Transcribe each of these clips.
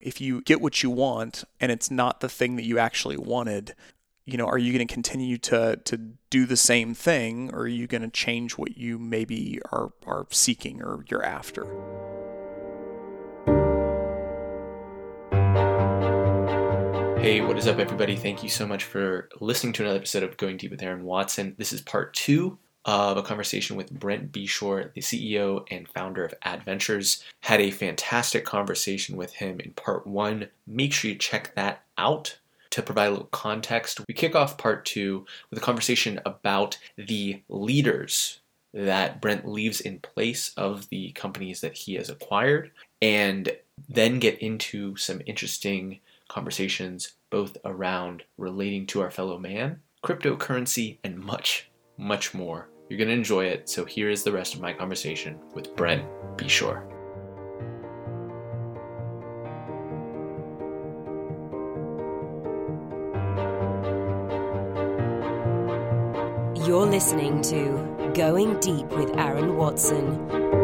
If you get what you want and it's not the thing that you actually wanted, you know, are you going to continue to to do the same thing or are you going to change what you maybe are are seeking or you're after? Hey, what is up, everybody? Thank you so much for listening to another episode of Going Deep with Aaron Watson. This is part two of a conversation with Brent Beshore, the CEO and founder of Adventures. Had a fantastic conversation with him in part one. Make sure you check that out. To provide a little context, we kick off part two with a conversation about the leaders that Brent leaves in place of the companies that he has acquired, and then get into some interesting conversations both around relating to our fellow man, cryptocurrency, and much, much more. You're going to enjoy it, so here is the rest of my conversation with Brent Beshore. You're listening to Going Deep with Aaron Watson.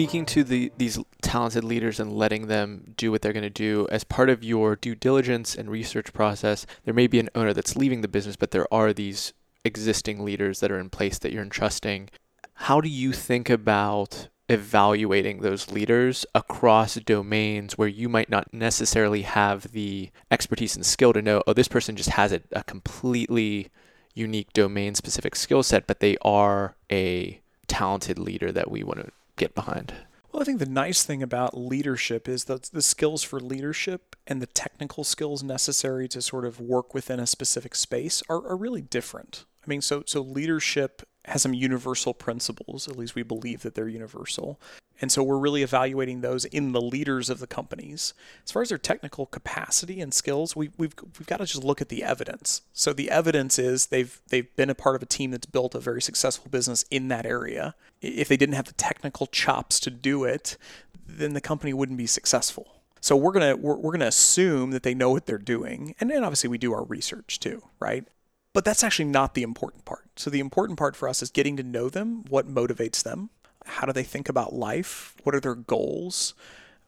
Speaking to the these talented leaders and letting them do what they're going to do as part of your due diligence and research process there may be an owner that's leaving the business but there are these existing leaders that are in place that you're entrusting. How do you think about evaluating those leaders across domains where you might not necessarily have the expertise and skill to know oh this person just has a, a completely unique domain specific skill set but they are a talented leader that we want to get behind. Well, I think the nice thing about leadership is that the skills for leadership and the technical skills necessary to sort of work within a specific space are, are really different. I mean, so so leadership has some universal principles, at least we believe that they're universal. And so we're really evaluating those in the leaders of the companies. As far as their technical capacity and skills, we, we've, we've got to just look at the evidence. So the evidence is they've, they've been a part of a team that's built a very successful business in that area. If they didn't have the technical chops to do it, then the company wouldn't be successful. So we're gonna we're, we're gonna assume that they know what they're doing, and then obviously we do our research too, right? But that's actually not the important part. So the important part for us is getting to know them, what motivates them, how do they think about life, what are their goals,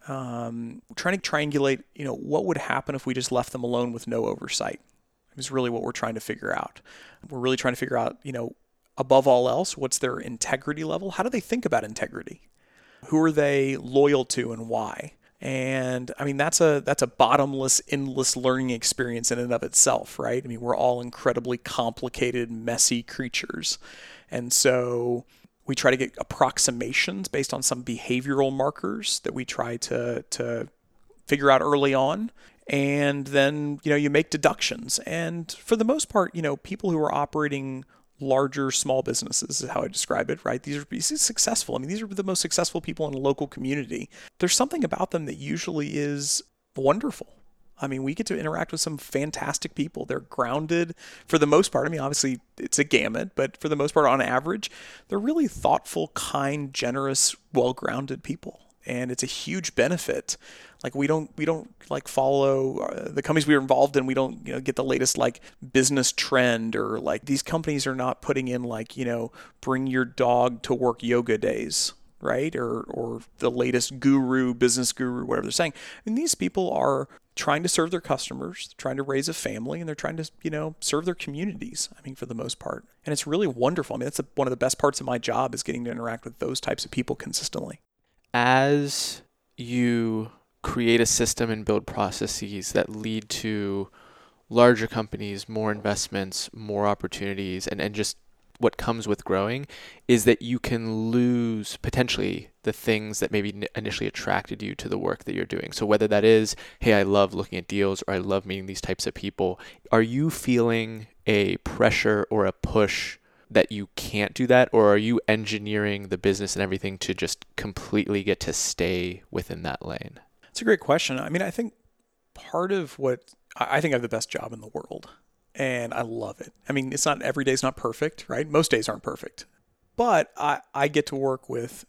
um, trying to triangulate, you know, what would happen if we just left them alone with no oversight. Is really what we're trying to figure out. We're really trying to figure out, you know, above all else, what's their integrity level? How do they think about integrity? Who are they loyal to and why? And I mean that's a that's a bottomless, endless learning experience in and of itself, right? I mean we're all incredibly complicated, messy creatures, and so we try to get approximations based on some behavioral markers that we try to to figure out early on and then you know you make deductions and for the most part you know people who are operating larger small businesses is how I describe it, right? These are, these are successful. I mean, these are the most successful people in a local community. There's something about them that usually is wonderful. I mean, we get to interact with some fantastic people. They're grounded for the most part. I mean, obviously it's a gamut, but for the most part, on average, they're really thoughtful, kind, generous, well grounded people and it's a huge benefit. Like we don't we don't like follow uh, the companies we are involved in. We don't you know get the latest like business trend or like these companies are not putting in like you know bring your dog to work yoga days right or or the latest guru business guru whatever they're saying. And these people are trying to serve their customers, trying to raise a family, and they're trying to, you know, serve their communities. I mean, for the most part, and it's really wonderful. I mean, that's a, one of the best parts of my job is getting to interact with those types of people consistently as you create a system and build processes that lead to larger companies, more investments, more opportunities, and, and just what comes with growing is that you can lose potentially the things that maybe initially attracted you to the work that you're doing. So whether that is, hey, I love looking at deals or I love meeting these types of people, are you feeling a pressure or a push that you can't do that? Or are you engineering the business and everything to just completely get to stay within that lane? It's a great question. I mean i think part of what i think i have the best job in the world and i love it. I mean it's not every day's not perfect right? Most days aren't perfect. But i, I get to work with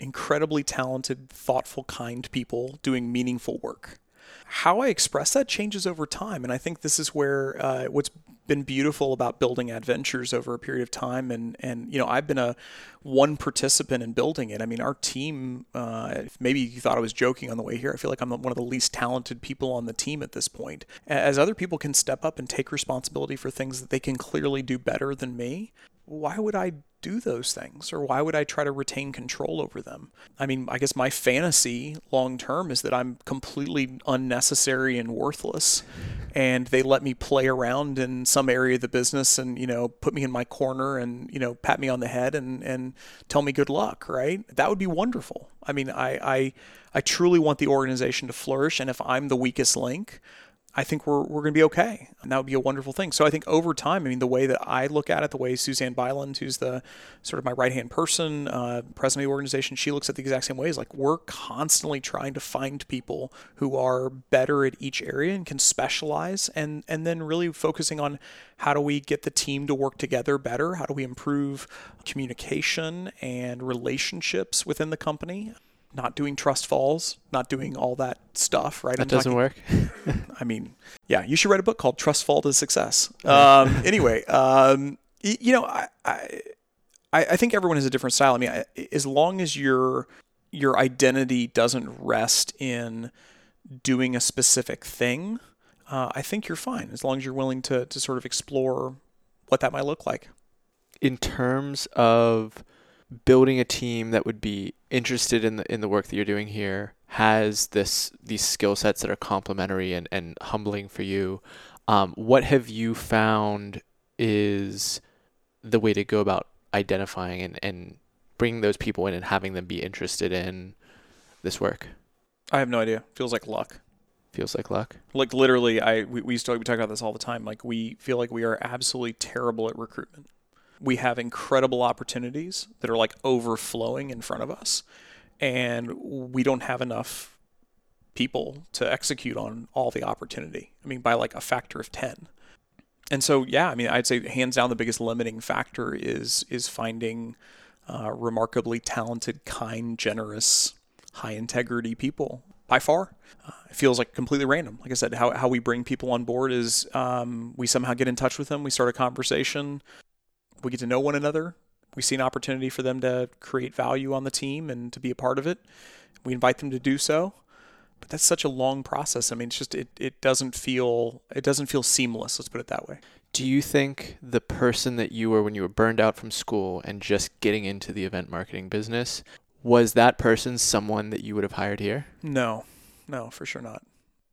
incredibly talented thoughtful kind people doing meaningful work how I express that changes over time. And I think this is where uh, what's been beautiful about building adventures over a period of time and and you know I've been a one participant in building it I mean our team uh, maybe you thought I was joking on the way here I feel like I'm one of the least talented people on the team at this point as other people can step up and take responsibility for things that they can clearly do better than me why would I do those things or why would I try to retain control over them? I mean, I guess my fantasy long term is that I'm completely unnecessary and worthless and they let me play around in some area of the business and, you know, put me in my corner and, you know, pat me on the head and, and tell me good luck, right? That would be wonderful. I mean, I, I, I truly want the organization to flourish. And if I'm the weakest link, I think we're, we're going to be okay. And that would be a wonderful thing. So I think over time, I mean, the way that I look at it, the way Suzanne Byland, who's the sort of my right hand person, uh, president of the organization, she looks at the exact same way. Is like we're constantly trying to find people who are better at each area and can specialize, and and then really focusing on how do we get the team to work together better? How do we improve communication and relationships within the company? Not doing trust falls, not doing all that stuff, right? That I'm doesn't talking, work. I mean, yeah, you should write a book called Trust Fall to Success. Um, anyway, um, you know, I, I, I think everyone has a different style. I mean, I, as long as your your identity doesn't rest in doing a specific thing, uh, I think you're fine. As long as you're willing to to sort of explore what that might look like. In terms of building a team that would be interested in the in the work that you're doing here has this these skill sets that are complementary and, and humbling for you um, what have you found is the way to go about identifying and, and bringing those people in and having them be interested in this work I have no idea. Feels like luck. feels like luck Like literally, I we, we used to we talk about this all the time. Like we feel like we are absolutely terrible at recruitment. We have incredible opportunities that are like overflowing in front of us, and we don't have enough people to execute on all the opportunity. I mean, by like a factor of ten. And so, yeah, I mean, I'd say hands down the biggest limiting factor is is finding uh, remarkably talented, kind, generous, high integrity people by far. Uh, it feels like completely random. Like I said, how, how we bring people on board is um, we somehow get in touch with them, we start a conversation, we get to know one another, we see an opportunity for them to create value on the team and to be a part of it. We invite them to do so. But that's such a long process. I mean, it's just it, it doesn't feel it doesn't feel seamless. Let's put it that way. do you think the person that you were when you were burned out from school and just getting into the event marketing business was that person someone that you would have hired here No, no, for sure not.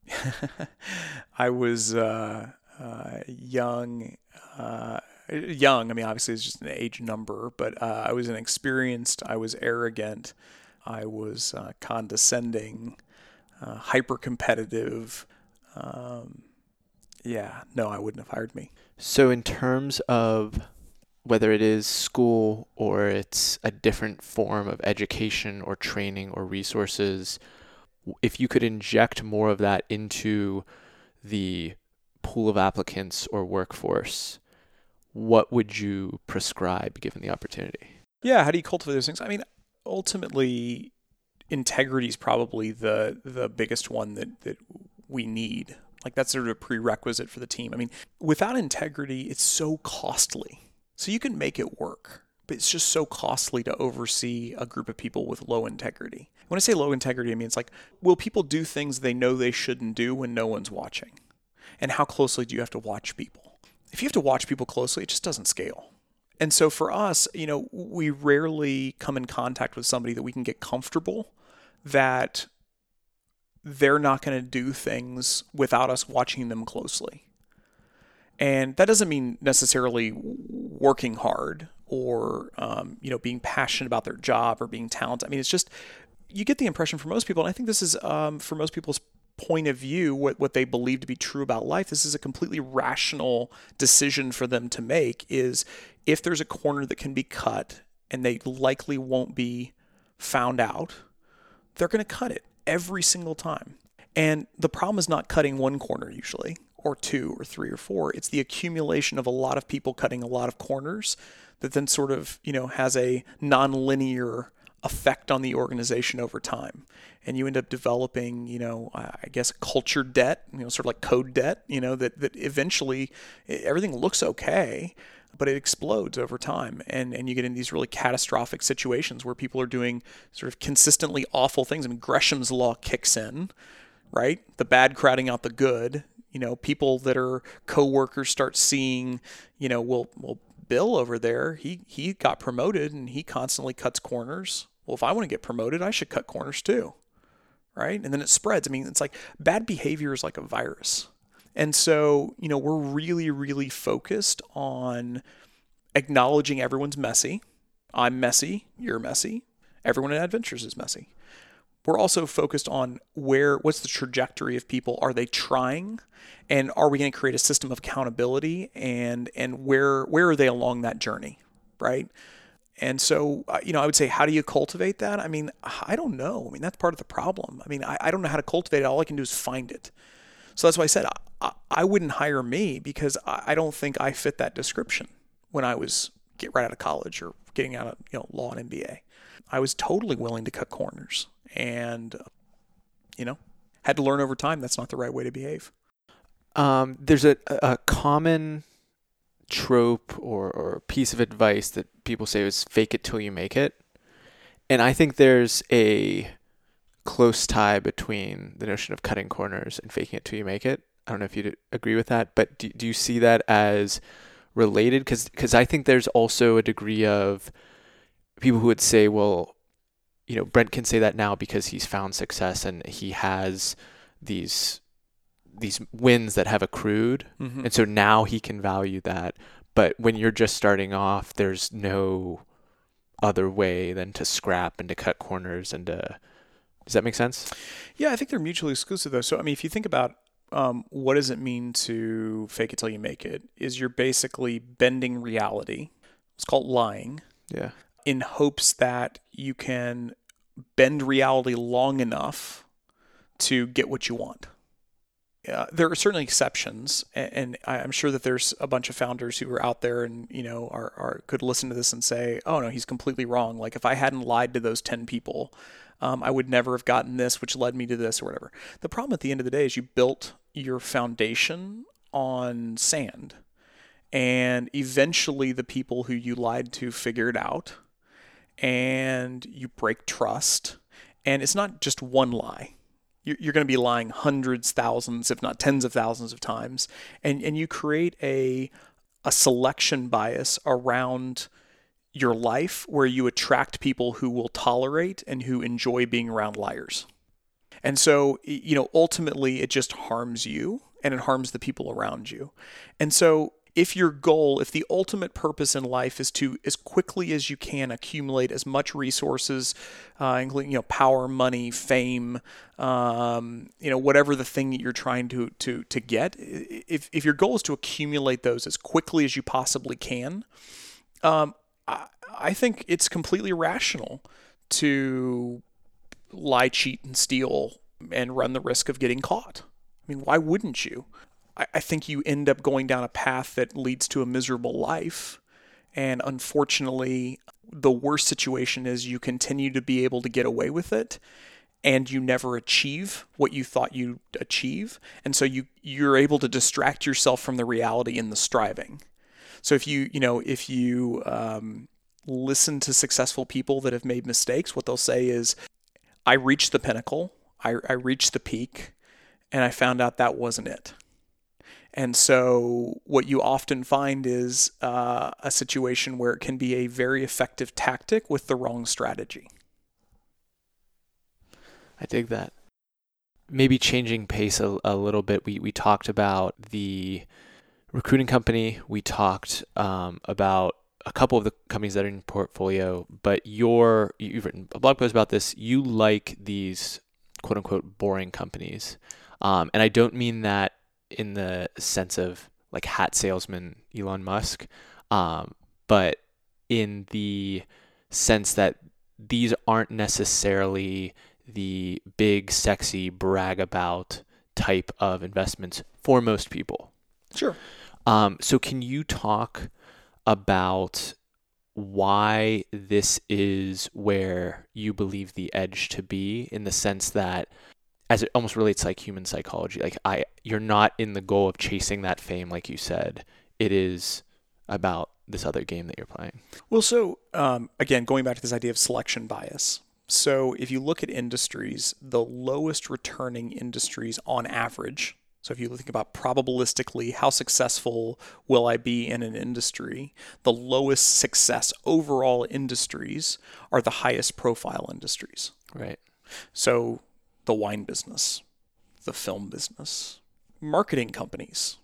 I was uh, uh, young. Uh, young. I mean, obviously, it's just an age number, but uh, I was inexperienced. I was arrogant. I was uh, condescending, uh, hyper competitive. Um, yeah, no, I wouldn't have hired me. So, in terms of whether it is school or it's a different form of education or training or resources, if you could inject more of that into the pool of applicants or workforce, what would you prescribe given the opportunity? Yeah, how do you cultivate those things? I mean, ultimately, integrity is probably the the biggest one that that we need. Like that's sort of a prerequisite for the team. I mean, without integrity, it's so costly. So you can make it work, but it's just so costly to oversee a group of people with low integrity. When I say low integrity, I mean it's like, will people do things they know they shouldn't do when no one's watching? And how closely do you have to watch people? If you have to watch people closely, it just doesn't scale. And so for us, you know, we rarely come in contact with somebody that we can get comfortable that they're not going to do things without us watching them closely. And that doesn't mean necessarily working hard or um, you know being passionate about their job or being talented. I mean, it's just you get the impression for most people, and I think this is um, for most people's point of view, what what they believe to be true about life. This is a completely rational decision for them to make. Is if there's a corner that can be cut and they likely won't be found out, they're going to cut it every single time. And the problem is not cutting one corner usually, or two, or three, or four. It's the accumulation of a lot of people cutting a lot of corners that then sort of, you know, has a non-linear effect on the organization over time. And you end up developing, you know, I guess culture debt, you know, sort of like code debt, you know, that, that eventually everything looks okay, but it explodes over time. And, and you get in these really catastrophic situations where people are doing sort of consistently awful things. I mean, Gresham's law kicks in, right? The bad crowding out the good. You know, people that are coworkers start seeing, you know, well, well, Bill over there, he he got promoted and he constantly cuts corners. Well, if I want to get promoted, I should cut corners too. Right? And then it spreads. I mean, it's like bad behavior is like a virus. And so, you know, we're really, really focused on acknowledging everyone's messy. I'm messy, you're messy. Everyone in Adventures is messy. We're also focused on where what's the trajectory of people? Are they trying? and are we going to create a system of accountability and and where where are they along that journey right and so uh, you know i would say how do you cultivate that? I mean i don't know. I mean that's part of the problem. I mean i, I don't know how to cultivate it. All i can do is find it. So that's why i said i, I wouldn't hire me because I, I don't think i fit that description when i was get right out of college or getting out of you know law and mba i was totally willing to cut corners and you know had to learn over time that's not the right way to behave. Um, there's a, a common trope or, or piece of advice that people say is fake it till you make it. And I think there's a close tie between the notion of cutting corners and faking it till you make it. I don't know if you agree with that, but do, do you see that as related? Because I think there's also a degree of people who would say, well, you know, Brent can say that now because he's found success and he has these these wins that have accrued, mm-hmm. and so now he can value that. But when you're just starting off, there's no other way than to scrap and to cut corners and to. Does that make sense? Yeah, I think they're mutually exclusive though. So I mean, if you think about um, what does it mean to fake it till you make it, is you're basically bending reality. It's called lying. Yeah. In hopes that you can bend reality long enough to get what you want uh, there are certainly exceptions, and, and, I'm sure that there's a bunch of founders who are out there and you know are, are could listen to this and say, "Oh no, he's completely wrong." Like if I hadn't lied to those ten people, um, I would never have gotten this, which led me to this or whatever. The problem at the end of the day is you built your foundation on sand, and eventually the people who you lied to figure it out, and you break trust, and it's not just one lie you're going to be lying hundreds, thousands, if not tens of thousands of times, and and you create a a selection bias around your life where you attract people who will tolerate and who enjoy being around liars. And so, you know, ultimately it just harms you and it harms the people around you. And so if your goal, if the ultimate purpose in life is to, as quickly as you can, accumulate as much resources, uh, including you know power, money, fame, um, you know whatever the thing that you're trying to to to get, if if your goal is to accumulate those as quickly as you possibly can, um, I, I think it's completely rational to lie, cheat, and steal and run the risk of getting caught. I mean, why wouldn't you? I, think you end up going down a path that leads to a miserable life. And unfortunately, the worst situation is you continue to be able to get away with it and you never achieve what you thought you'd achieve. And so you you're able to distract yourself from the reality in the striving. So if you, you know, if you um, listen to successful people that have made mistakes, what they'll say is, I reached the pinnacle, I, I reached the peak, and I found out that wasn't it. And so, what you often find is uh, a situation where it can be a very effective tactic with the wrong strategy. I dig that. Maybe changing pace a, a little bit. We, we talked about the recruiting company, we talked um, about a couple of the companies that are in your portfolio, but you're, you've written a blog post about this. You like these quote unquote boring companies. Um, and I don't mean that in the sense of like hat salesman Elon Musk, um, but in the sense that these aren't necessarily the big, sexy, brag about type of investments for most people. Sure. Um, so, can you talk about why this is where you believe the edge to be in the sense that as it almost relates to like human psychology like i you're not in the goal of chasing that fame like you said it is about this other game that you're playing Well, so um, again, going back to this idea of selection bias. So if you look at industries, the lowest returning industries on average. So if you think about probabilistically, how successful will I be in an industry? The lowest success overall industries are the highest profile industries. right So the wine business, the film business, marketing companies,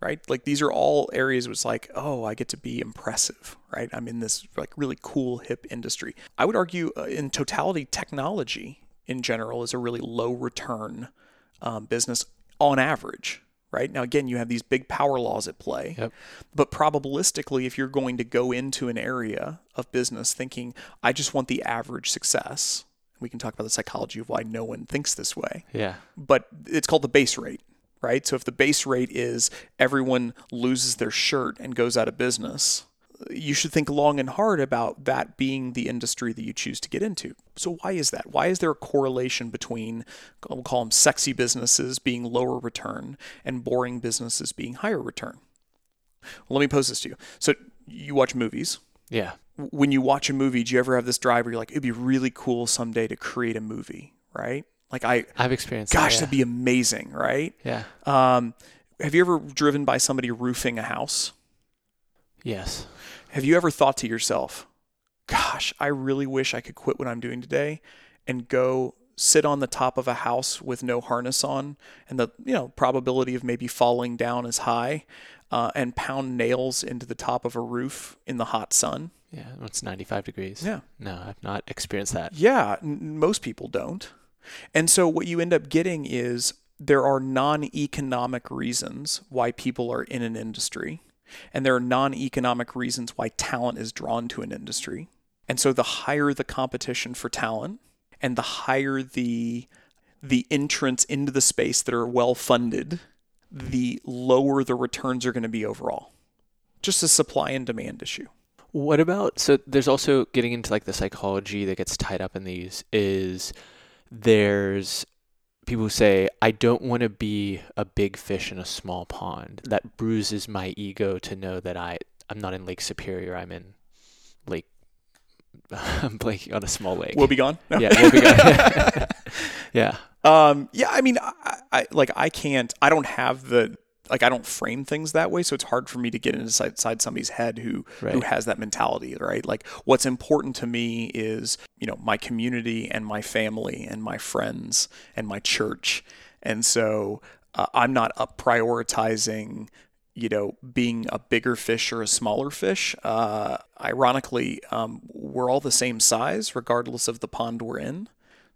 right? Like these are all areas where it's like, oh, I get to be impressive, right? I'm in this like really cool hip industry. I would argue uh, in totality, technology in general is a really low return um, business on average. Right now, again, you have these big power laws at play. Yep. But probabilistically, if you're going to go into an area of business thinking, I just want the average success, we can talk about the psychology of why no one thinks this way yeah but it's called the base rate, right? So if the base rate is everyone loses their shirt and goes out of business, you should think long and hard about that being the industry that you choose to get into. So why is that? Why is there a correlation between we'll call them sexy businesses being lower return and boring businesses being higher return? Well, let me pose this to you. So you watch movies, yeah when you watch a movie, do you ever have this drive where you're like, it'd be really cool someday to create a movie, right? Like I, i've experienced gosh, that, that'd be amazing, right? yeah. Um, have you ever driven by somebody roofing a house? yes Have you ever thought to yourself, gosh, I really wish I could quit what I'm doing today and go sit on the top of a house with no harness on and the you know probability of maybe falling down is high uh, and pound nails into the top of a roof in the hot sun yeah it's 95 degrees yeah no i've not experienced that Yeah, n- most people don't. And so what you end up getting is there are non-economic reasons why people are in an industry, and there are non-economic reasons why talent is drawn to an industry. And so the higher the competition for talent and the higher the the entrants into the space that are well funded, the lower the returns are going to be overall. Just a supply and demand issue. What about so there's also getting into like the psychology that gets tied up in these is there's people who say I don't want to be a big fish in a small pond. That bruises my ego to know that I I'm not in Lake Superior, I'm in Lake I'm blanking on a small lake. We'll be gone. No. yeah, we'll be good. yeah. Um, yeah, I mean, I, I like I can't. I don't have the like. I don't frame things that way, so it's hard for me to get inside, somebody's head who who has that mentality, right? Like, what's important to me is you know my community and my family and my friends and my church, and so uh, I'm not up prioritizing you know, being a bigger fish or a smaller fish. Uh, ironically, um, we're all the same size, regardless of the pond we're in.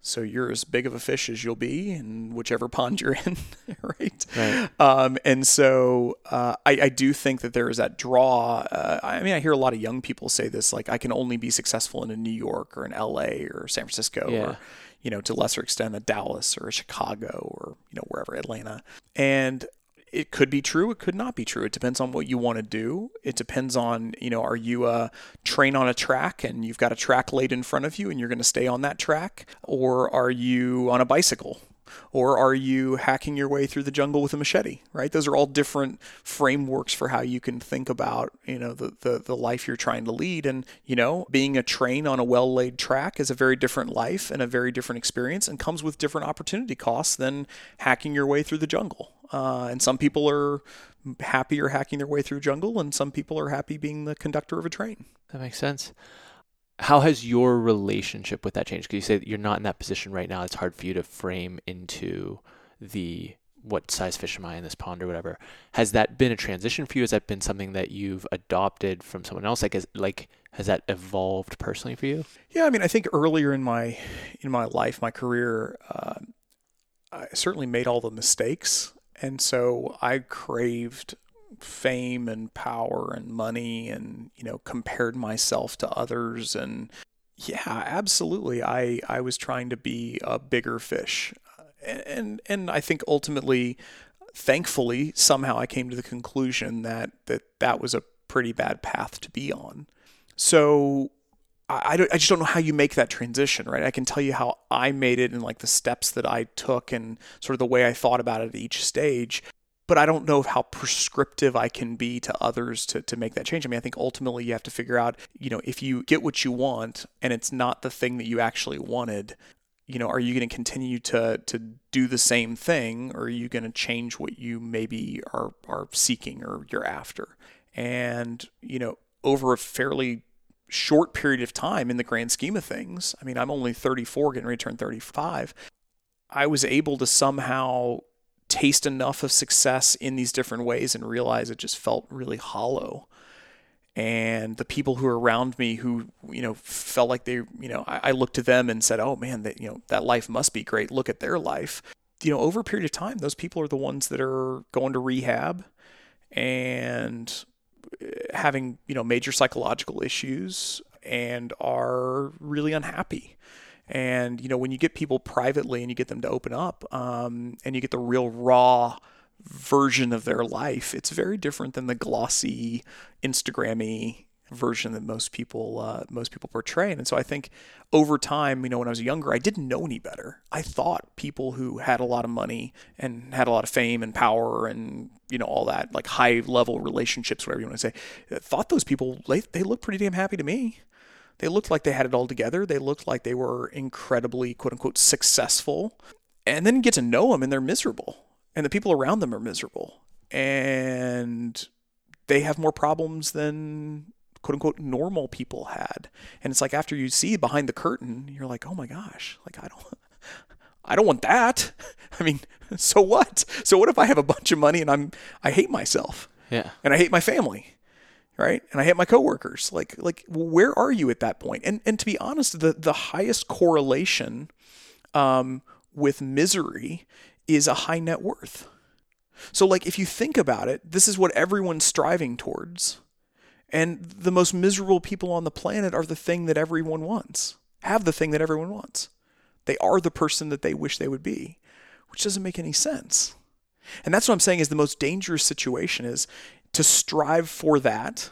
So you're as big of a fish as you'll be in whichever pond you're in, right? Right. Um, and so uh, I, I do think that there is that draw. Uh, I mean, I hear a lot of young people say this, like I can only be successful in a New York or an LA or San Francisco Yeah. or you know, to lesser extent, a Dallas or a Chicago or you know wherever Atlanta. And it could be true, it could not be true. It depends on what you want to do. It depends on, you know, are you a train on a track and you've got a track laid in front of you and you're going to stay on that track? Or are you on a bicycle? Or are you hacking your way through the jungle with a machete, right? Those are all different frameworks for how you can think about, you know, the, the, the life you're trying to lead. And, you know, being a train on a well laid track is a very different life and a very different experience and comes with different opportunity costs than hacking your way through the jungle. Uh, and some people are happier hacking their way through jungle, and some people are happy being the conductor of a train. That makes sense. How has your relationship with that changed? Because you say that you're not in that position right now. It's hard for you to frame into the what size fish am I in this pond or whatever. Has that been a transition for you? Has that been something that you've adopted from someone else? Like, has, like has that evolved personally for you? Yeah, I mean, I think earlier in my in my life, my career, uh, I certainly made all the mistakes, and so I craved fame and power and money, and you know, compared myself to others, and yeah, absolutely, I I was trying to be a bigger fish, and and I think ultimately, thankfully, somehow I came to the conclusion that that that was a pretty bad path to be on. So I, don't, I just don't know how you make that transition, right? I can tell you how I made it and like the steps that I took and sort of the way I thought about it at each stage. But I don't know how prescriptive I can be to others to, to make that change. I mean, I think ultimately you have to figure out, you know, if you get what you want and it's not the thing that you actually wanted, you know, are you going to continue to to do the same thing, or are you going to change what you maybe are are seeking or you're after? And you know, over a fairly short period of time in the grand scheme of things, I mean, I'm only 34, getting ready to turn 35. I was able to somehow taste enough of success in these different ways and realize it just felt really hollow and the people who are around me who you know felt like they you know I, I looked to them and said oh man that you know that life must be great look at their life you know over a period of time those people are the ones that are going to rehab and having you know major psychological issues and are really unhappy. And you know when you get people privately and you get them to open up um, and you get the real raw version of their life, it's very different than the glossy, Instagrammy version that most people uh, most people portray. And so I think over time, you know, when I was younger, I didn't know any better. I thought people who had a lot of money and had a lot of fame and power and you know all that like high level relationships, whatever you want to say, thought those people they they looked pretty damn happy to me. They looked like they had it all together. They looked like they were incredibly quote unquote successful. And then get to know them and they're miserable and the people around them are miserable and they have more problems than quote unquote normal people had. And it's like after you see behind the curtain you're like oh my gosh like i don't i don't want that. I mean so what? So what if i have a bunch of money and i'm i hate myself? Yeah. And i hate my family right? And i hate my coworkers. Like like where are you at that point? point? And and to be honest the the highest correlation um, with misery is a high net worth. So, like, if you think about it, this is what everyone's striving towards. And the most miserable people on the planet are the thing that everyone wants, have the thing that everyone wants. They are the person that they wish they would be, which doesn't make any sense. And that's what I'm saying is the most dangerous situation is to strive for that,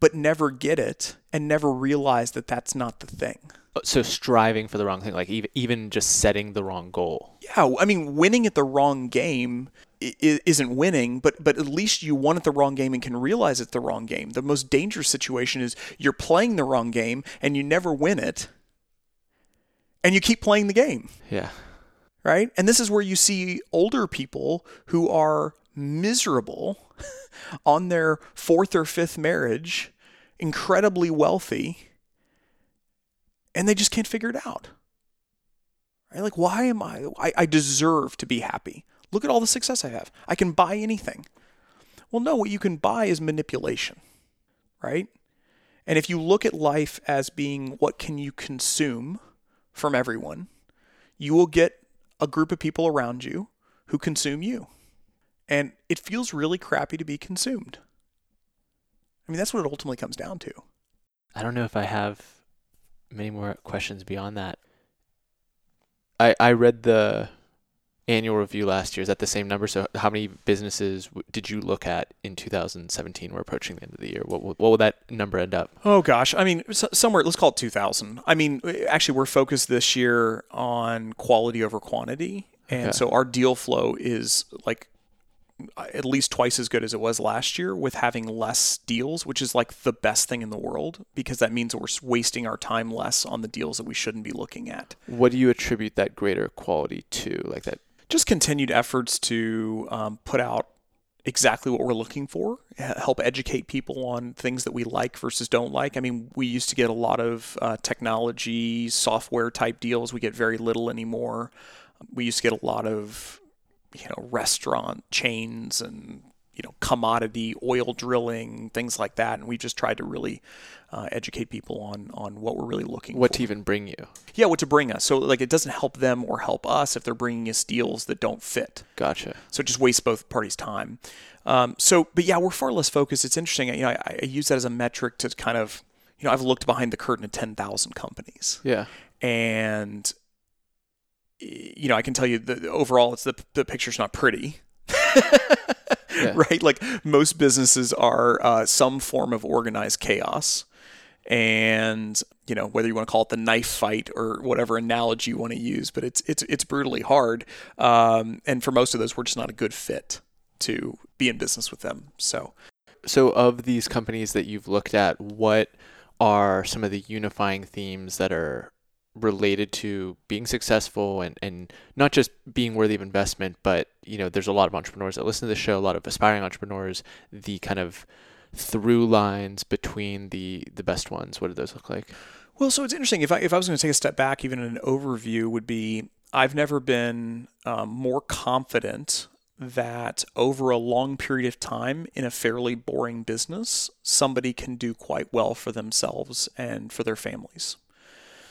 but never get it and never realize that that's not the thing so striving for the wrong thing like even even just setting the wrong goal yeah i mean winning at the wrong game isn't winning but but at least you won at the wrong game and can realize it's the wrong game the most dangerous situation is you're playing the wrong game and you never win it and you keep playing the game yeah right and this is where you see older people who are miserable on their fourth or fifth marriage incredibly wealthy and they just can't figure it out. Right? Like, why am I, I? I deserve to be happy. Look at all the success I have. I can buy anything. Well, no, what you can buy is manipulation, right? And if you look at life as being what can you consume from everyone, you will get a group of people around you who consume you. And it feels really crappy to be consumed. I mean, that's what it ultimately comes down to. I don't know if I have many more questions beyond that. I I read the annual review last year. Is that the same number? So how many businesses w- did you look at in 2017? We're approaching the end of the year. What what will that number end up? Oh gosh, I mean somewhere. Let's call it 2,000. I mean, actually, we're focused this year on quality over quantity, and okay. so our deal flow is like uh, at least twice as good as it was last year with having less deals, which is like the best thing in the world because that means we're wasting our time less on the deals that we shouldn't be looking at. What do you attribute that greater quality to? Like that? Just continued efforts to um, put out exactly what we're looking for, help educate people on things that we like versus don't like. I mean, we used to get a lot of uh, technology, software type deals. We get very little anymore. We used to get a lot of you know restaurant chains and you know commodity oil drilling things like that. And we just tried to really uh, educate people on on what we're really looking what for. to even bring you. Yeah what to bring us. So like it doesn't help them or help us if they're bringing us deals that don't fit. Gotcha. So it just wastes both parties time. Um, so but yeah we're far less focused. It's interesting. You know I, I use that as a metric to kind of you know I've looked behind the curtain at 10,000 companies. Yeah. And you know, I can tell you that overall, it's the the picture's not pretty. yeah. Right, like most businesses are uh, some form of organized chaos, and you know whether you want to call it the knife fight or whatever analogy you want to use, but it's it's it's brutally hard. Um, and for most of those, we're just not a good fit to be in business with them. So, so of these companies that you've looked at, what are some of the unifying themes that are related to being successful and, and not just being worthy of investment, but you know, there's a lot of entrepreneurs that listen to the show, a lot of aspiring entrepreneurs, the kind of through lines between the the best ones. What do those look like? Well, so it's interesting. If I if I was going to take a step back, even an overview would be I've never been um, more confident that over a long period of time in a fairly boring business, somebody can do quite well for themselves and for their families.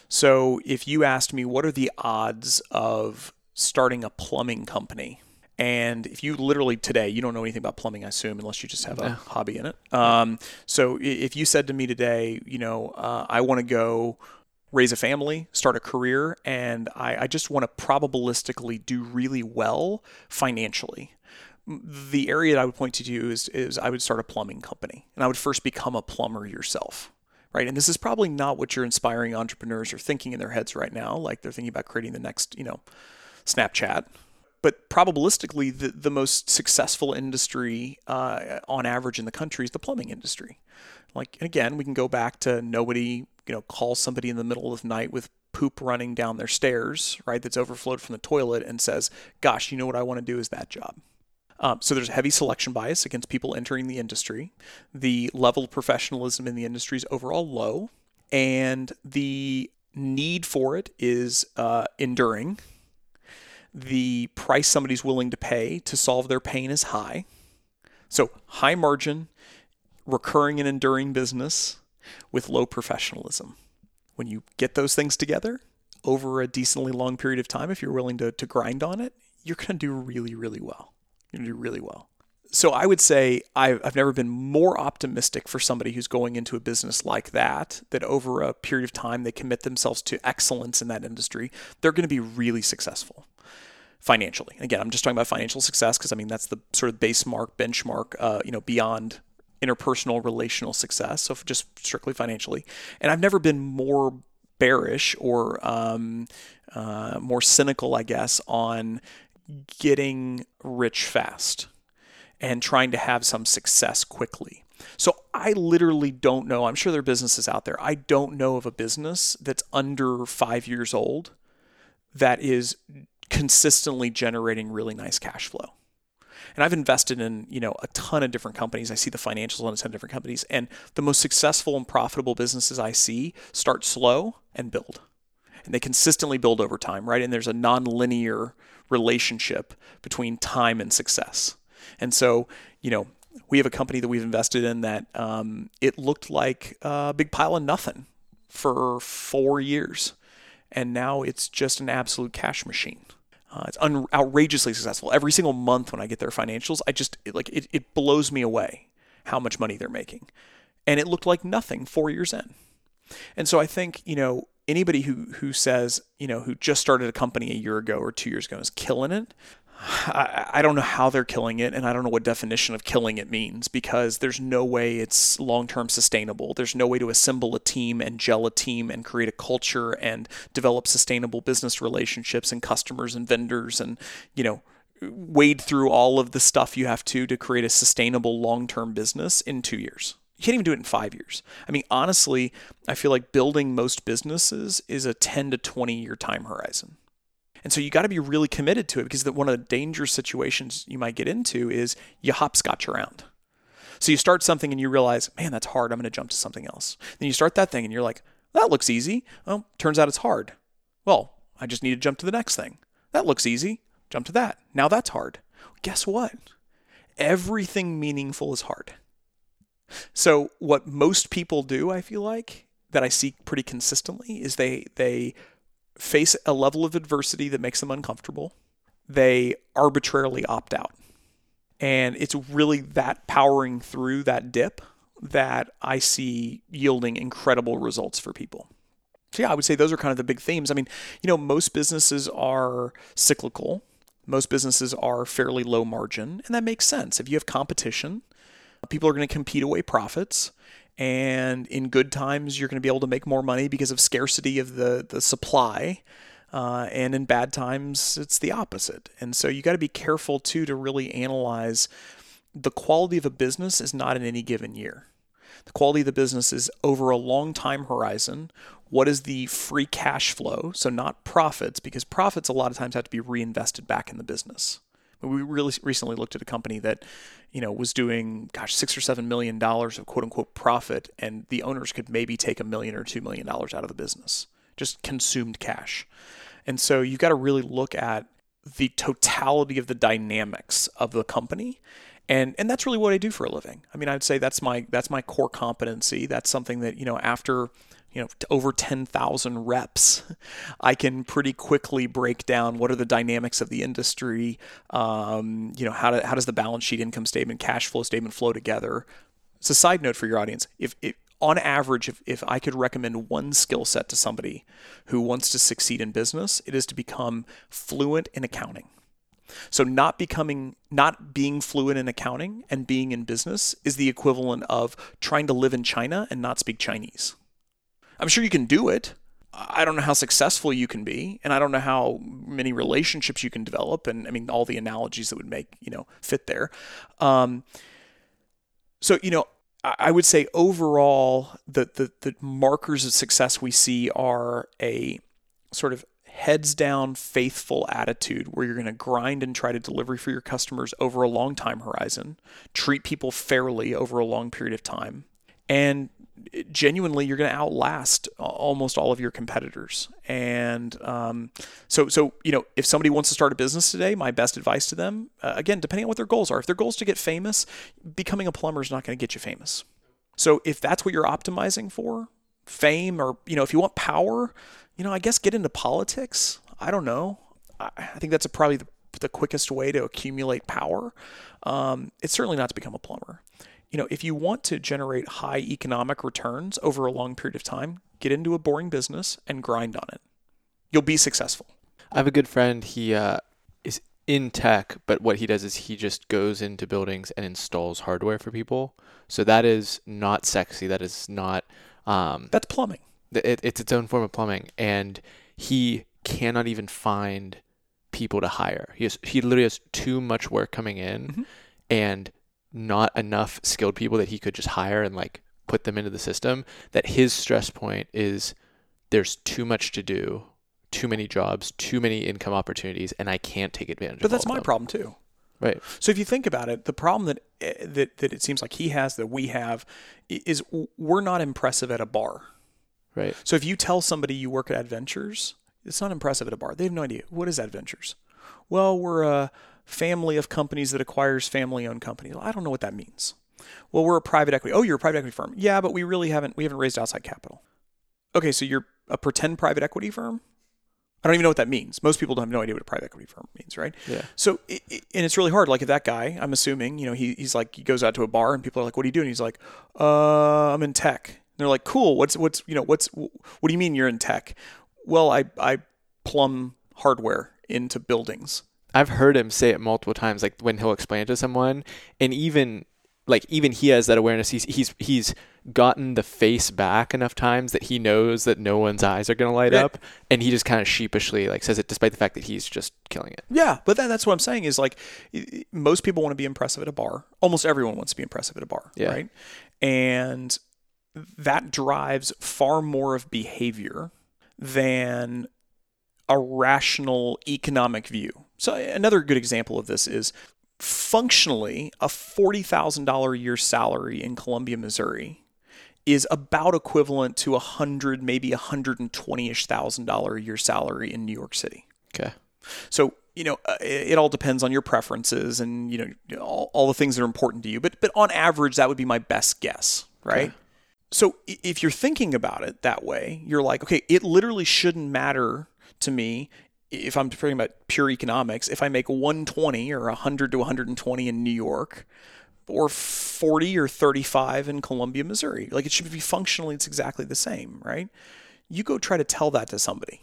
So if you asked me what are the odds of starting a plumbing company, and if you literally today, you don't know anything about plumbing, I assume, unless you just have a hobby in it. Um, so if you said to me today, you know, uh, I want to go raise a family, start a career, and I, I just want to probabilistically do really well financially. The area that I would point to you is, is I would start a plumbing company, and I would first become a plumber yourself right? And this is probably not what your inspiring entrepreneurs are thinking in their heads right now. Like they're thinking about creating the next, you know, Snapchat. But probabilistically, the, the most successful industry uh, on average in the country is the plumbing industry. Like, and again, we can go back to nobody, you know, calls somebody in the middle of the night with poop running down their stairs, right? That's overflowed from the toilet and says, gosh, you know what I want to do is that job. Um, so there's a heavy selection bias against people entering the industry. The level of professionalism in the industry is overall low, and the need for it is uh, enduring. The price somebody's willing to pay to solve their pain is high. So high margin, recurring and enduring business with low professionalism. When you get those things together over a decently long period of time, if you're willing to, to grind on it, you're going to do really, really well. You're going to do really well. So I would say I've, I've never been more optimistic for somebody who's going into a business like that, that over a period of time they commit themselves to excellence in that industry, they're going to be really successful financially. Again, I'm just talking about financial success because I mean that's the sort of base mark, benchmark, uh, you know, beyond interpersonal relational success. So just strictly financially, and I've never been more bearish or um, uh, more cynical, I guess, on getting rich fast and trying to have some success quickly. So I literally don't know. I'm sure there are businesses out there. I don't know of a business that's under five years old that is consistently generating really nice cash flow. And I've invested in, you know, a ton of different companies. I see the financials on a ton of different companies. And the most successful and profitable businesses I see start slow and build. And they consistently build over time, right? And there's a non-linear relationship between time and success. And so, you know, we have a company that we've invested in that um, it looked like a big pile of nothing for four years. And now it's just an absolute cash machine. Uh, it's un- outrageously successful. Every single month when I get their financials, I just it, like it, it blows me away how much money they're making. And it looked like nothing four years in. And so I think, you know, anybody who who says you know who just started a company a year ago or two years ago is killing it I, I don't know how they're killing it, and I don't know what definition of killing it means because there's no way it's long term sustainable. There's no way to assemble a team and gel a team and create a culture and develop sustainable business relationships and customers and vendors and, you know, wade through all of the stuff you have to to create a sustainable long term business in two years. You can't even do it in five years. I mean, honestly, I feel like building most businesses is a 10 to 20 year time horizon. And so you got to be really committed to it because the, one of the dangerous situations you might get into is you hopscotch around. So you start something and you realize, man, that's hard. I'm going to jump to something else. Then you start that thing and you're like, that looks easy. Well, turns out it's hard. Well, I just need to jump to the next thing. That looks easy. Jump to that. Now that's hard. Guess what? Everything meaningful is hard. So what most people do, I feel like, that I see pretty consistently is they they face a level of adversity that makes them uncomfortable. They arbitrarily opt out. And it's really that powering through that dip that I see yielding incredible results for people. So, yeah, I would say those are kind of the big themes. I mean, you know, most businesses are cyclical, most businesses are fairly low margin, and that makes sense. If you have competition, people are going to compete away profits. And in good times, you're going to be able to make more money because of scarcity of the, the supply. Uh, and in bad times, it's the opposite. And so you got to be careful too to really analyze the quality of a business is not in any given year. The quality of the business is over a long time horizon. What is the free cash flow? So, not profits, because profits a lot of times have to be reinvested back in the business. We really recently looked at a company that, you know, was doing, gosh, six or seven million dollars of quote unquote profit, and the owners could maybe take a million or two million dollars out of the business, just consumed cash. And so you've got to really look at the totality of the dynamics of the company and and that's really what I do for a living. I mean, I'd say that's my that's my core competency. That's something that you know after you know over 10,000 reps, I can pretty quickly break down what are the dynamics of the industry. Um, you know how how does the balance sheet, income statement, cash flow statement flow together? It's a side note for your audience. If, if on average, if, if I could recommend one skill set to somebody who wants to succeed in business, it is to become fluent in accounting. So not becoming not being fluent in accounting and being in business is the equivalent of trying to live in China and not speak Chinese. I'm sure you can do it. I don't know how successful you can be, and I don't know how many relationships you can develop, and I mean all the analogies that would make you know fit there. Um, so you know, I would say overall, the, the the markers of success we see are a sort of heads down, faithful attitude where you're going to grind and try to deliver for your customers over a long time horizon, treat people fairly over a long period of time, and genuinely you're going to outlast almost all of your competitors. And um, so, so you know, if somebody wants to start a business today, my best advice to them, uh, again, depending on what their goals are, if their goals to get famous, becoming a plumber is not going to get you famous. So if that's what you're optimizing for, fame, or you know, if you want power, you know, I guess get into politics. I don't know. I, I think that's a, probably the, the, quickest way to accumulate power. Um, it's certainly not to become a plumber. You know, if you want to generate high economic returns over a long period of time, get into a boring business and grind on it. You'll be successful. I have a good friend. He uh, is in tech, but what he does is he just goes into buildings and installs hardware for people. So that is not sexy. That is not. Um, That's plumbing it, it's its own form of plumbing, and he cannot even find people to hire. He has he literally has too much work coming in, mm-hmm. and not enough skilled people that he could just hire and like put them into the system. That his stress point is there's too much to do, too many jobs, too many income opportunities, and I can't take advantage. Of it. But that's my them. problem too. Right. So if you think about it, the problem that eh, that that it seems like he has that we have is we're not impressive at a bar. Right. So if you tell somebody you work at Adventures, it's not impressive at a bar. They have no idea. What is Adventures? Well, we're a family of companies that acquires family owned companies. Well, I don't know what that means. Well, we're a private equity. Oh, you're a private equity firm. Yeah, but we really haven't we haven't raised outside capital. Okay, so you're a pretend private equity firm? I don't even know what that means. Most people don't have no idea what a private equity firm means, right? Yeah. So, it, it, and it's really hard. Like if that guy, I'm assuming, you know, he, he's like, he goes out to a bar and people are like, what are you doing? He's like, uh, I'm in tech they're like, cool. What's what's you know what's what do you mean you're in tech? Well, I I plumb hardware into buildings. I've heard him say it multiple times, like when he'll explain it to someone, and even like even he has that awareness. He's he's he's gotten the face back enough times that he knows that no one's eyes are gonna light yeah. up, and he just kind of sheepishly like says it, despite the fact that he's just killing it. Yeah, but that, that's what I'm saying is like most people want to be impressive at a bar. Almost everyone wants to be impressive at a bar, yeah. right? And that drives far more of behavior than a rational economic view. So, another good example of this is functionally a $40,000 a year salary in Columbia, Missouri is about equivalent to a hundred, maybe a hundred and twenty-ish thousand dollar a year salary in New York City. Okay. So you know, uh, it, it, all depends on your preferences and you know all, all the things that are important to you. But but on average, that would be my best guess, right? Okay so if you're thinking about it that way, you're like, okay, it literally shouldn't matter to me if I'm talking about pure economics, if I make 120 or 100 to 120 in New York or 40 or 35 in Columbia, Missouri, like it should be functionally, it's exactly the same, right? You go try to tell that to somebody,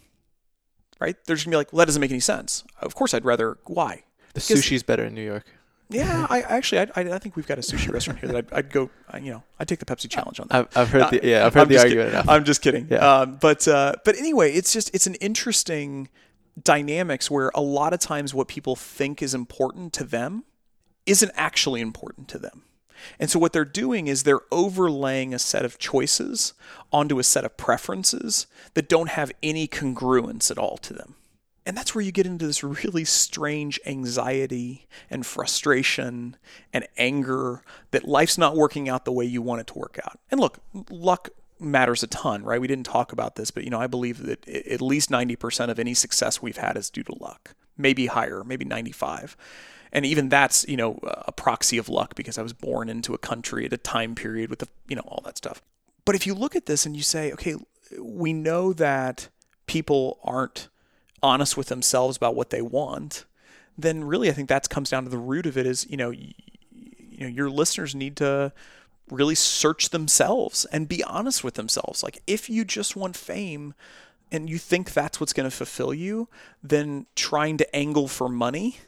right? They're just gonna be like, well, that doesn't make any sense. Of course, I'd rather, why? The sushi's better in New York. Yeah, I actually, I, I think we've got a sushi restaurant here that I'd, I'd go. You know, I'd take the Pepsi challenge on that. I've, I've heard Uh, the yeah, I've heard I'm the argument. I'm just kidding. Yeah. Um, but uh, but anyway, it's just it's an interesting dynamics where a lot of times what people think is important to them isn't actually important to them. And so what they're doing is they're overlaying a set of choices onto a set of preferences that don't have any congruence at all to them. And that's where you get into this really strange anxiety and frustration and anger that life's not working out the way you want it to work out. And look, luck matters a ton, right? We didn't talk about this, but you know, I believe that at least 90% of any success we've had is due to luck. Maybe higher, maybe 95. And even that's, you know, a proxy of luck because I was born into a country at a time period with the, you know, all that stuff. But if you look at this and you say, okay, we know that people aren't honest with themselves about what they want, then really I think that comes down to the root of it is, you know, you know, your listeners need to really search themselves and be honest with themselves. Like if you just want fame and you think that's what's going to fulfill you, then trying to angle for money,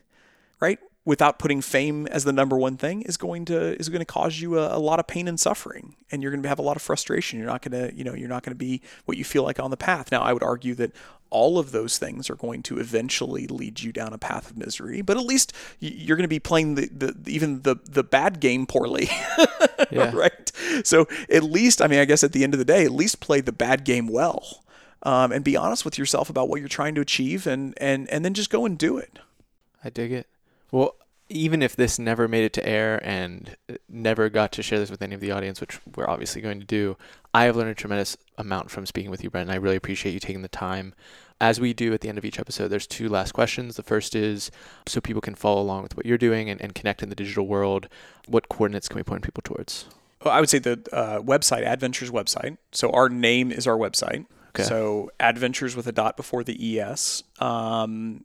right? Without putting fame as the number one thing is going to is going to cause you a, a lot of pain and suffering, and you're going to have a lot of frustration. You're not going to, you know, you're not going to be what you feel like on the path. Now, I would argue that all of those things are going to eventually lead you down a path of misery, but at least you're going to be playing the, the even the the bad game poorly. Yeah. right. So at least, I mean, I guess at the end of the day, at least play the bad game well, um, and be honest with yourself about what you're trying to achieve, and and and then just go and do it. I dig it. Well, even if this never made it to air and never got to share this with any of the audience, which we're obviously going to do, I have learned a tremendous amount from speaking with you, Brent, and I really appreciate you taking the time. As we do at the end of each episode, there's two last questions. The first is so people can follow along with what you're doing and, and connect in the digital world. What coordinates can we point people towards? Well, I would say the uh, website, Adventures website. So our name is our website. Okay. So Adventures with a dot before the es. Um,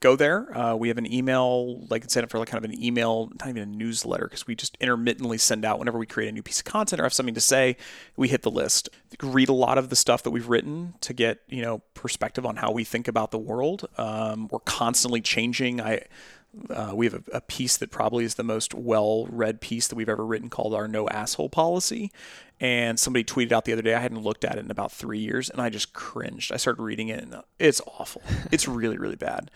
go there. Uh, we have an email, like I said, for like kind of an email, not even a newsletter, because we just intermittently send out whenever we create a new piece of content or have something to say. We hit the list. Read a lot of the stuff that we've written to get you know perspective on how we think about the world. Um, we're constantly changing. I uh, we have a, a piece that probably is the most well-read piece that we've ever written called our no asshole policy. And somebody tweeted out the other day i hadn't looked at it in about three years and i just cringed. I started reading it and it's awful. It's really really bad.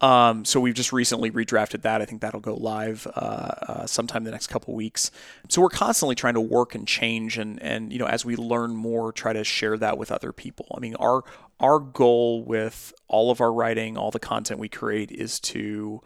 Um, so we've just recently redrafted that. I think that'll go live uh, uh, sometime in the next couple weeks. So we're constantly trying to work and change and and you know as we learn more try to share that with other people. I mean our our goal with all of our writing all the content we create is to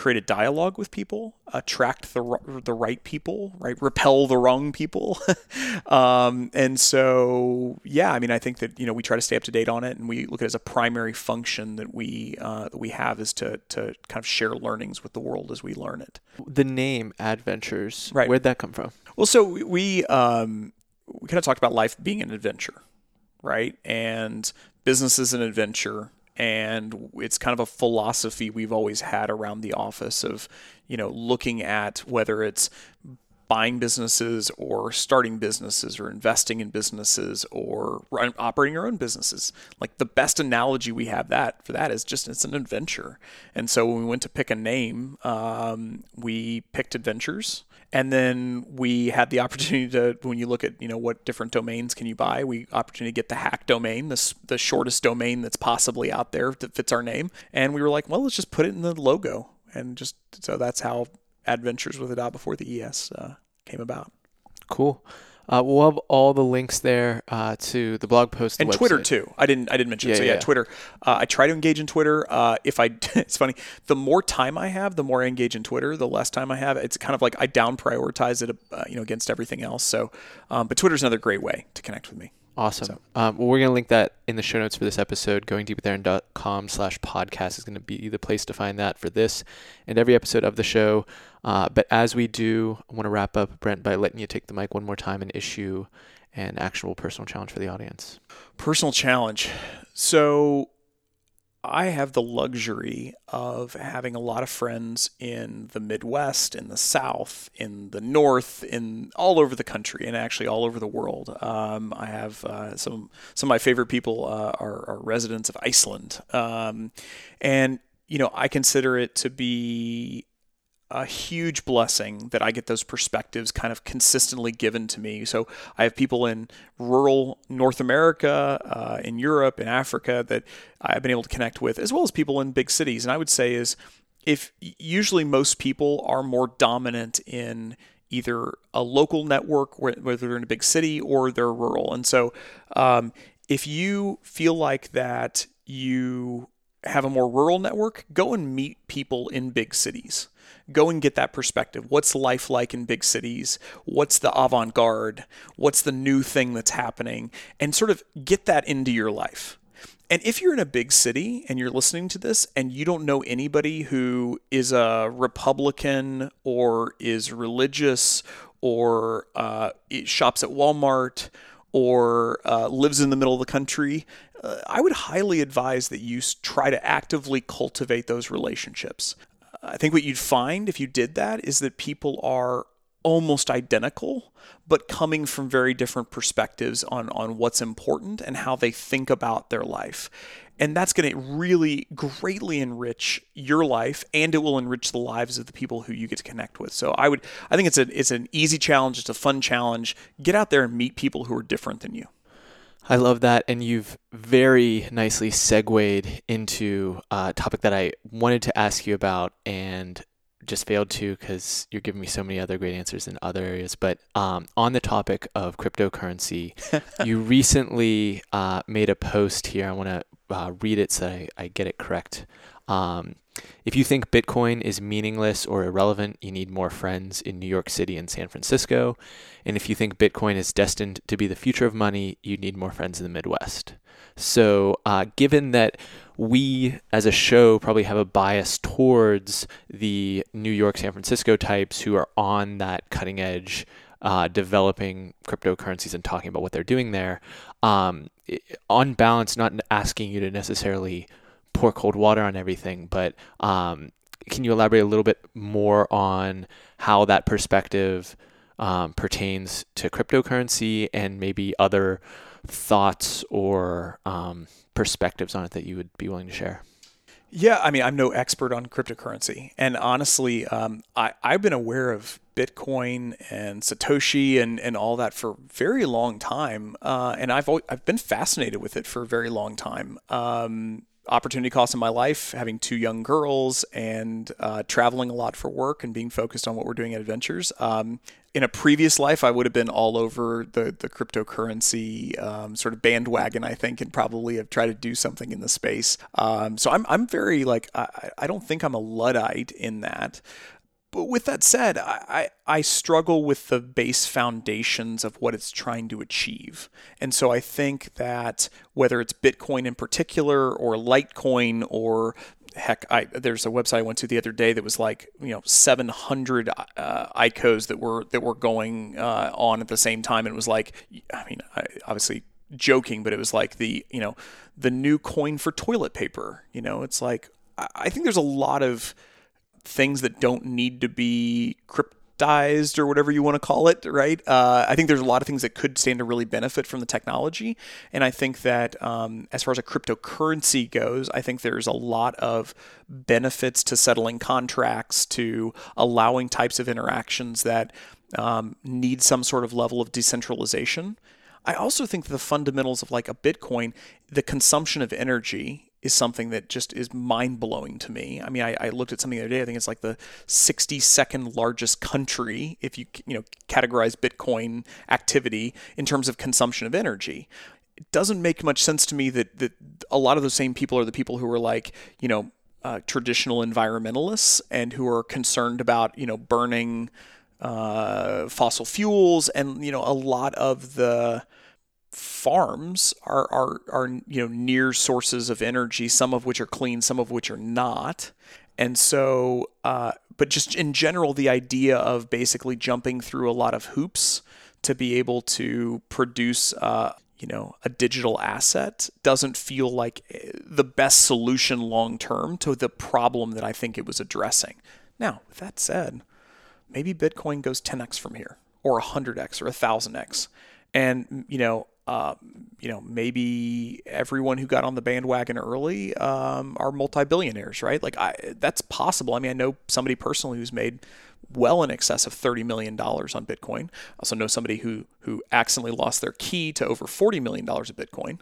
create a dialogue with people, attract the the right people, right, repel the wrong people, um, and so yeah, I mean, I think that you know we try to stay up to date on it, and we look at it as a primary function that we uh, that we have is to to kind of share learnings with the world as we learn it. The name Adventures, Right. where'd that come from? Well, so we um, we kind of talked about life being an adventure, right? And business is an adventure, and it's kind of a philosophy we've always had around the office of, you know, looking at whether it's buying businesses or starting businesses or investing in businesses or run, operating your own businesses. Like the best analogy we have that for that is just it's an adventure. And so when we went to pick a name, um, we picked adventures. And then we had the opportunity to, when you look at, you know, what different domains can you buy, we opportunity to get the hack domain, the, the shortest domain that's possibly out there that fits our name. And we were like, well, let's just put it in the logo. And just, so that's how Adventures with a dot before the ES uh, came about. Cool. Uh, we'll have all the links there uh, to the blog post, the and Twitter too. I didn't I didn't mention. Yeah, so yeah, yeah. Twitter. Uh, I try to engage in Twitter. Uh, if I, it's funny. The more time I have, the more I engage in Twitter. The less time I have, it's kind of like I down prioritize it, uh, you know, against everything else. So, um, but Twitter's another great way to connect with me. Awesome. Um, well, we're going to link that in the show notes for this episode. Goingdeepwithaaron.com slash podcast is going to be the place to find that for this and every episode of the show. Uh, but as we do, I want to wrap up, Brent, by letting you take the mic one more time and issue an actual personal challenge for the audience. Personal challenge. So I have the luxury of having a lot of friends in the Midwest, in the South, in the North, in all over the country, and actually all over the world. Um, I have uh, some some of my favorite people uh, are, are residents of Iceland, um, and you know I consider it to be a huge blessing that I get those perspectives kind of consistently given to me. So I have people in rural North America, uh, in Europe, in Africa that I've been able to connect with, as well as people in big cities. And I would say is if usually most people are more dominant in either a local network, whether they're in a big city or they're rural. And so um, if you feel like that you have a more rural network, go and meet people in big cities. Go and get that perspective. What's life like in big cities? What's the avant garde? What's the new thing that's happening? And sort of get that into your life. And if you're in a big city and you're listening to this and you don't know anybody who is a Republican or is religious or uh, shops at Walmart or uh, lives in the middle of the country, uh, I would highly advise that you try to actively cultivate those relationships. I think what you'd find if you did that is that people are almost identical, but coming from very different perspectives on, on what's important and how they think about their life. And that's going to really greatly enrich your life and it will enrich the lives of the people who you get to connect with. So I would I think it's a it's an easy challenge, it's a fun challenge. Get out there and meet people who are different than you. I love that. And you've very nicely segued into a topic that I wanted to ask you about and just failed to because you're giving me so many other great answers in other areas. But um, on the topic of cryptocurrency, you recently uh, made a post here. I want to uh, read it so I, I get it correct. Um, if you think Bitcoin is meaningless or irrelevant, you need more friends in New York City and San Francisco. And if you think Bitcoin is destined to be the future of money, you need more friends in the Midwest. So, uh, given that we as a show probably have a bias towards the New York, San Francisco types who are on that cutting edge, uh, developing cryptocurrencies and talking about what they're doing there, um, on balance, not asking you to necessarily pour cold water on everything, but um, can you elaborate a little bit more on how that perspective um, pertains to cryptocurrency and maybe other thoughts or um, perspectives on it that you would be willing to share? Yeah, I mean, I'm no expert on cryptocurrency, and honestly, um, I, I've been aware of Bitcoin and Satoshi and, and all that for a very long time, uh, and I've always, I've been fascinated with it for a very long time. Um, opportunity costs in my life, having two young girls and uh, traveling a lot for work and being focused on what we're doing at Adventures. Um, in a previous life, I would have been all over the the cryptocurrency um, sort of bandwagon, I think, and probably have tried to do something in the space. Um, so I'm I'm very like I, I don't think I'm a luddite in that. But with that said, I, I struggle with the base foundations of what it's trying to achieve. And so I think that whether it's Bitcoin in particular or Litecoin or heck, I, there's a website I went to the other day that was like you know 700 uh, ICOs that were that were going uh, on at the same time, and it was like I mean I, obviously joking, but it was like the you know the new coin for toilet paper. You know, it's like I think there's a lot of things that don't need to be cryptized or whatever you want to call it, right? Uh, I think there's a lot of things that could stand to really benefit from the technology. And I think that um, as far as a cryptocurrency goes, I think there's a lot of benefits to settling contracts, to allowing types of interactions that um, need some sort of level of decentralization. I also think the fundamentals of like a Bitcoin, the consumption of energy is something that just is mind blowing to me. I mean, I, I, looked at something the other day. I think it's like the 62nd largest country if you you know categorize Bitcoin activity in terms of consumption of energy. It doesn't make much sense to me that that a lot of those same people are the people who are like you know uh, traditional environmentalists and who are concerned about you know burning uh, fossil fuels and you know a lot of the farms are, are, are you know near sources of energy, some of which are clean, some of which are not. And so, uh, but just in general, the idea of basically jumping through a lot of hoops to be able to produce, uh, you know, a digital asset doesn't feel like eh, the best solution long term to the problem that I think it was addressing. Now, with that said, maybe Bitcoin goes 10x from here, or 100x, or 1000x. And, you know, uh, you know, maybe everyone who got on the bandwagon early um, are multi-billionaires, right? Like I, that's possible. I mean, I know somebody personally who's made well in excess of $30 million on Bitcoin. I also know somebody who, who accidentally lost their key to over $40 million of Bitcoin.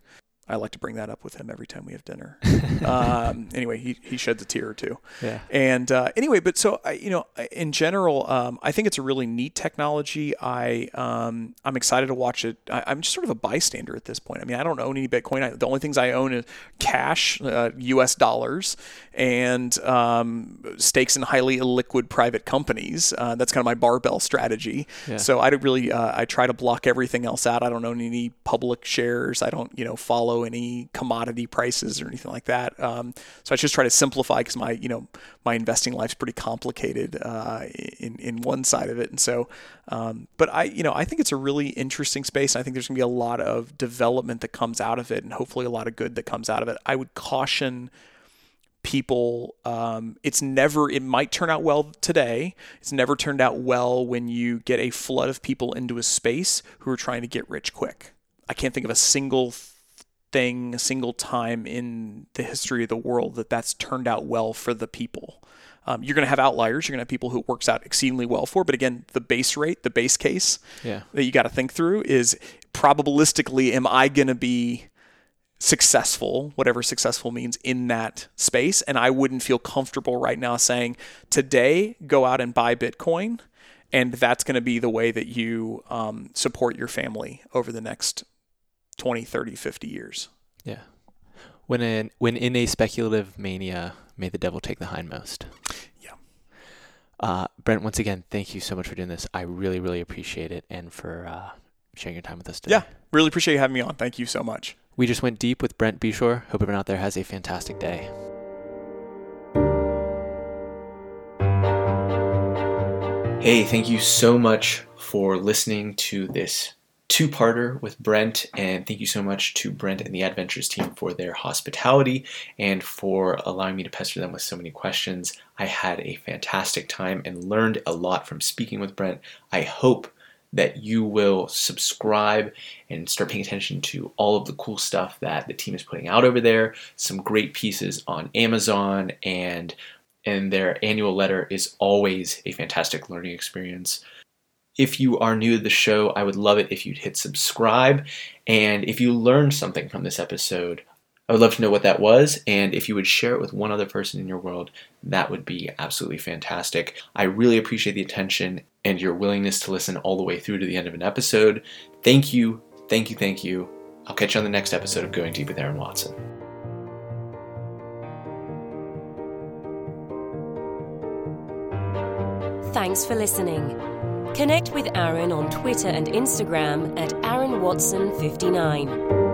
I like to bring that up with him every time we have dinner. um, anyway, he, he sheds a tear or two. Yeah. And uh, anyway, but so I, you know, in general, um, I think it's a really neat technology. I um, I'm excited to watch it. I, am just sort of a bystander at this point. I mean, I don't own any Bitcoin. I, the only things I own is cash, uh, U.S. dollars, and um, stakes in highly illiquid private companies. Uh, that's kind of my barbell strategy. Yeah. So I don't really uh, I try to block everything else out. I don't own any public shares. I don't you know follow any commodity prices or anything like that. Um, so I just try to simplify because my you know my investing life's pretty complicated uh, in in one side of it, and so. Um, but I you know I think it's a really interesting space. And I think there's gonna be a lot of development that comes out of it, and hopefully a lot of good that comes out of it. I would caution people um, it's never it might turn out well today it's never turned out well when you get a flood of people into a space who are trying to get rich quick i can't think of a single thing a single time in the history of the world that that's turned out well for the people um, you're going to have outliers you're going to have people who it works out exceedingly well for but again the base rate the base case Yeah. that you got to think through is probabilistically am i going to be successful, whatever successful means in that space. And I wouldn't feel comfortable right now saying, today, go out and buy Bitcoin. And that's going to be the way that you um, support your family over the next 20, 30, 50 years. Yeah. When in when in a speculative mania, may the devil take the hindmost. Yeah. Uh, Brent, once again, thank you so much for doing this. I really, really appreciate it, and for uh, sharing your time with us today. Yeah. Really appreciate you having me on. Thank you so much. We just went deep with Brent Beshore. Hope everyone out there has a fantastic day. Hey, thank you so much for listening to this two parter with Brent, and thank you so much to Brent and the Adventures team for their hospitality and for allowing me to pester them with so many questions. I had a fantastic time and learned a lot from speaking with Brent. I hope that you will subscribe and start paying attention to all of the cool stuff that the team is putting out over there. Some great pieces on Amazon and and their annual letter is always a fantastic learning experience. If you are new to the show, I would love it if you'd hit subscribe. And if you learned something from this episode, I would love to know what that was. And if you would share it with one other person in your world, that would be absolutely fantastic. I really appreciate the attention and your willingness to listen all the way through to the end of an episode. Thank you, thank you, thank you. I'll catch you on the next episode of Going Deep with Aaron Watson. Thanks for listening. Connect with Aaron on Twitter and Instagram at Aaron Watson 59.